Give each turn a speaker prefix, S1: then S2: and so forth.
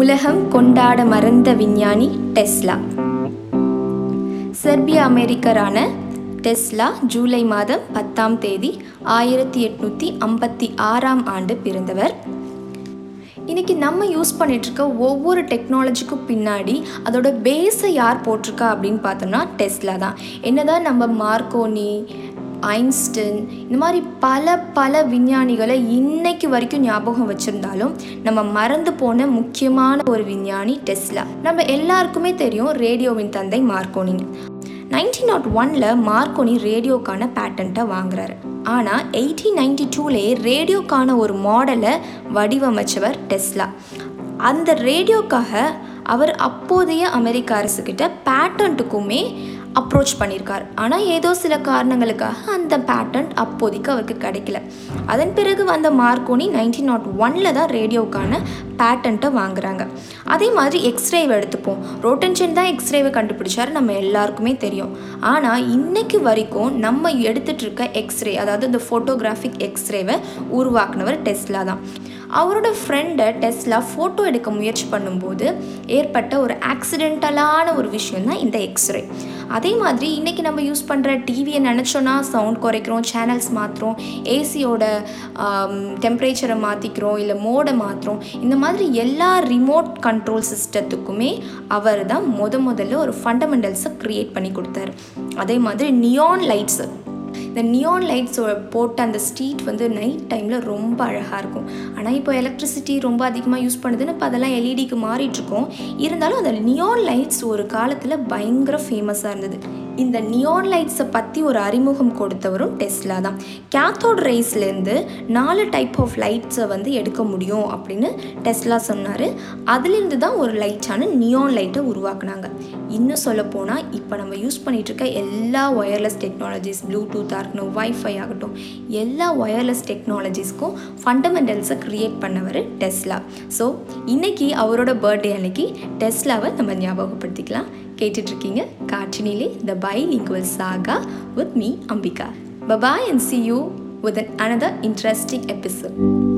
S1: உலகம் கொண்டாட மறந்த விஞ்ஞானி டெஸ்லா. செர்பிய அமெரிக்கரான டெஸ்லா ஜூலை மாதம் பத்தாம் தேதி ஆயிரத்தி எட்நூற்றி ஐம்பத்தி ஆறாம் ஆண்டு பிறந்தவர். இன்றைக்கி நம்ம யூஸ் பண்ணிகிட்ருக்க ஒவ்வொரு டெக்னாலஜிக்கும் பின்னாடி அதோட பேஸை யார் போட்டிருக்கா அப்படின்னு பார்த்தோம்னா டெஸ்லா தான். என்னதான் நம்ம மார்க்கோனி ஐன்ஸ்டன் இந்த மாதிரி பல பல விஞ்ஞானிகளை இன்னைக்கு வரைக்கும் ஞாபகம் வச்சுருந்தாலும் நம்ம மறந்து போன முக்கியமான ஒரு விஞ்ஞானி டெஸ்லா. நம்ம எல்லாருக்குமே தெரியும் ரேடியோவின் தந்தை மார்க்கோனி. நைன்டீன் நாட் ஒனில் மார்க்கோனி ரேடியோக்கான பேட்டண்ட்டை வாங்குறாரு. ஆனால் எயிட்டீன் நைன்டி டூலேயே ரேடியோக்கான ஒரு மாடலை வடிவமைச்சவர் டெஸ்லா. அந்த ரேடியோக்காக அவர் அப்போதைய அமெரிக்க அரசுக்கிட்ட பேட்டன்ட்டுக்குமே அப்ரோச் பண்ணியிருக்கார் ஆனால் ஏதோ சில காரணங்களுக்காக அந்த பேட்டன்ட் அப்போதைக்கு அவருக்கு கிடைக்கல. அதன் பிறகு வந்த மார்க்கோனி நைன்டீன் நாட் oh ஒனில் தான் ரேடியோக்கான பேட்டன்ட்டை வாங்குறாங்க. அதே மாதிரி எக்ஸ்ரேவை எடுத்துப்போம். ரோட்டன்ஷன் தான் எக்ஸ்ரேவை கண்டுபிடிச்சார் நம்ம எல்லாருக்குமே தெரியும். ஆனால் இன்னைக்கு வரைக்கும் நம்ம எடுத்துகிட்டு இருக்க எக்ஸ்ரே அதாவது இந்த ஃபோட்டோகிராஃபிக் எக்ஸ்ரேவை உருவாக்குனவர் டெஸ்லா தான். அவரோட ஃப்ரெண்டை டெஸ்லா ஃபோட்டோ எடுக்க முயற்சி பண்ணும்போது ஏற்பட்ட ஒரு ஆக்சிடென்டலான ஒரு விஷயம் தான் இந்த எக்ஸ்ரே அதே மாதிரி இன்றைக்கி நம்ம யூஸ் பண்ணுற டிவியை நினச்சோன்னா சவுண்ட் குறைக்கிறோம் சேனல்ஸ் மாற்றுறோம் ஏசியோட டெம்பரேச்சரை மாற்றிக்கிறோம் இல்லை மோடை மாற்றுறோம் இந்த மாதிரி எல்லா ரிமோட் கண்ட்ரோல் சிஸ்டத்துக்குமே அவர் தான் முத முதல்ல ஒரு ஃபண்டமெண்டல்ஸை க்ரியேட் பண்ணி கொடுத்தாரு. அதே மாதிரி நியான் லைட்ஸு இந்த நியான் லைட்ஸ் போட்ட அந்த ஸ்ட்ரீட் வந்து நைட் டைமில் ரொம்ப அழகாக இருக்கும். ஆனால் இப்போ எலக்ட்ரிசிட்டி ரொம்ப அதிகமாக யூஸ் பண்ணுதுன்னு இப்போ அதெல்லாம் எல்இடிக்கு மாறிட்டுருக்கோம் இருந்தாலும் அந்த நியான் லைட்ஸ் ஒரு காலத்தில் பயங்கர ஃபேமஸாக இருந்தது. இந்த நியான் லைட்ஸை பற்றி ஒரு அறிமுகம் கொடுத்தவரும் டெஸ்லா தான். கேத்தோட் ரேஸ்லேருந்து நாலு டைப் ஆஃப் லைட்ஸை வந்து எடுக்க முடியும் அப்படின்னு டெஸ்லா சொன்னார். அதுலேருந்து தான் ஒரு லைட்டான நியான் லைட்டை உருவாக்குனாங்க. இன்னும் சொல்லப்போனால் இப்போ நம்ம யூஸ் பண்ணிகிட்ருக்க எல்லா ஒயர்லெஸ் டெக்னாலஜிஸ் ப்ளூடூத்தாக இருக்கட்டும் ஒய்ஃபை ஆகட்டும் எல்லா ஒயர்லெஸ் டெக்னாலஜிஸ்க்கும் ஃபண்டமெண்டல்ஸை க்ரியேட் பண்ணவர் டெஸ்லா. ஸோ இன்றைக்கி அவரோட பர்த்டே அன்னைக்கு டெஸ்லாவை நம்ம ஞாபகப்படுத்திக்கலாம். கேட்டுட்ருக்கீங்க காற்றினிலே the bilingual saga with me Ambika Babai and see you with an another interesting episode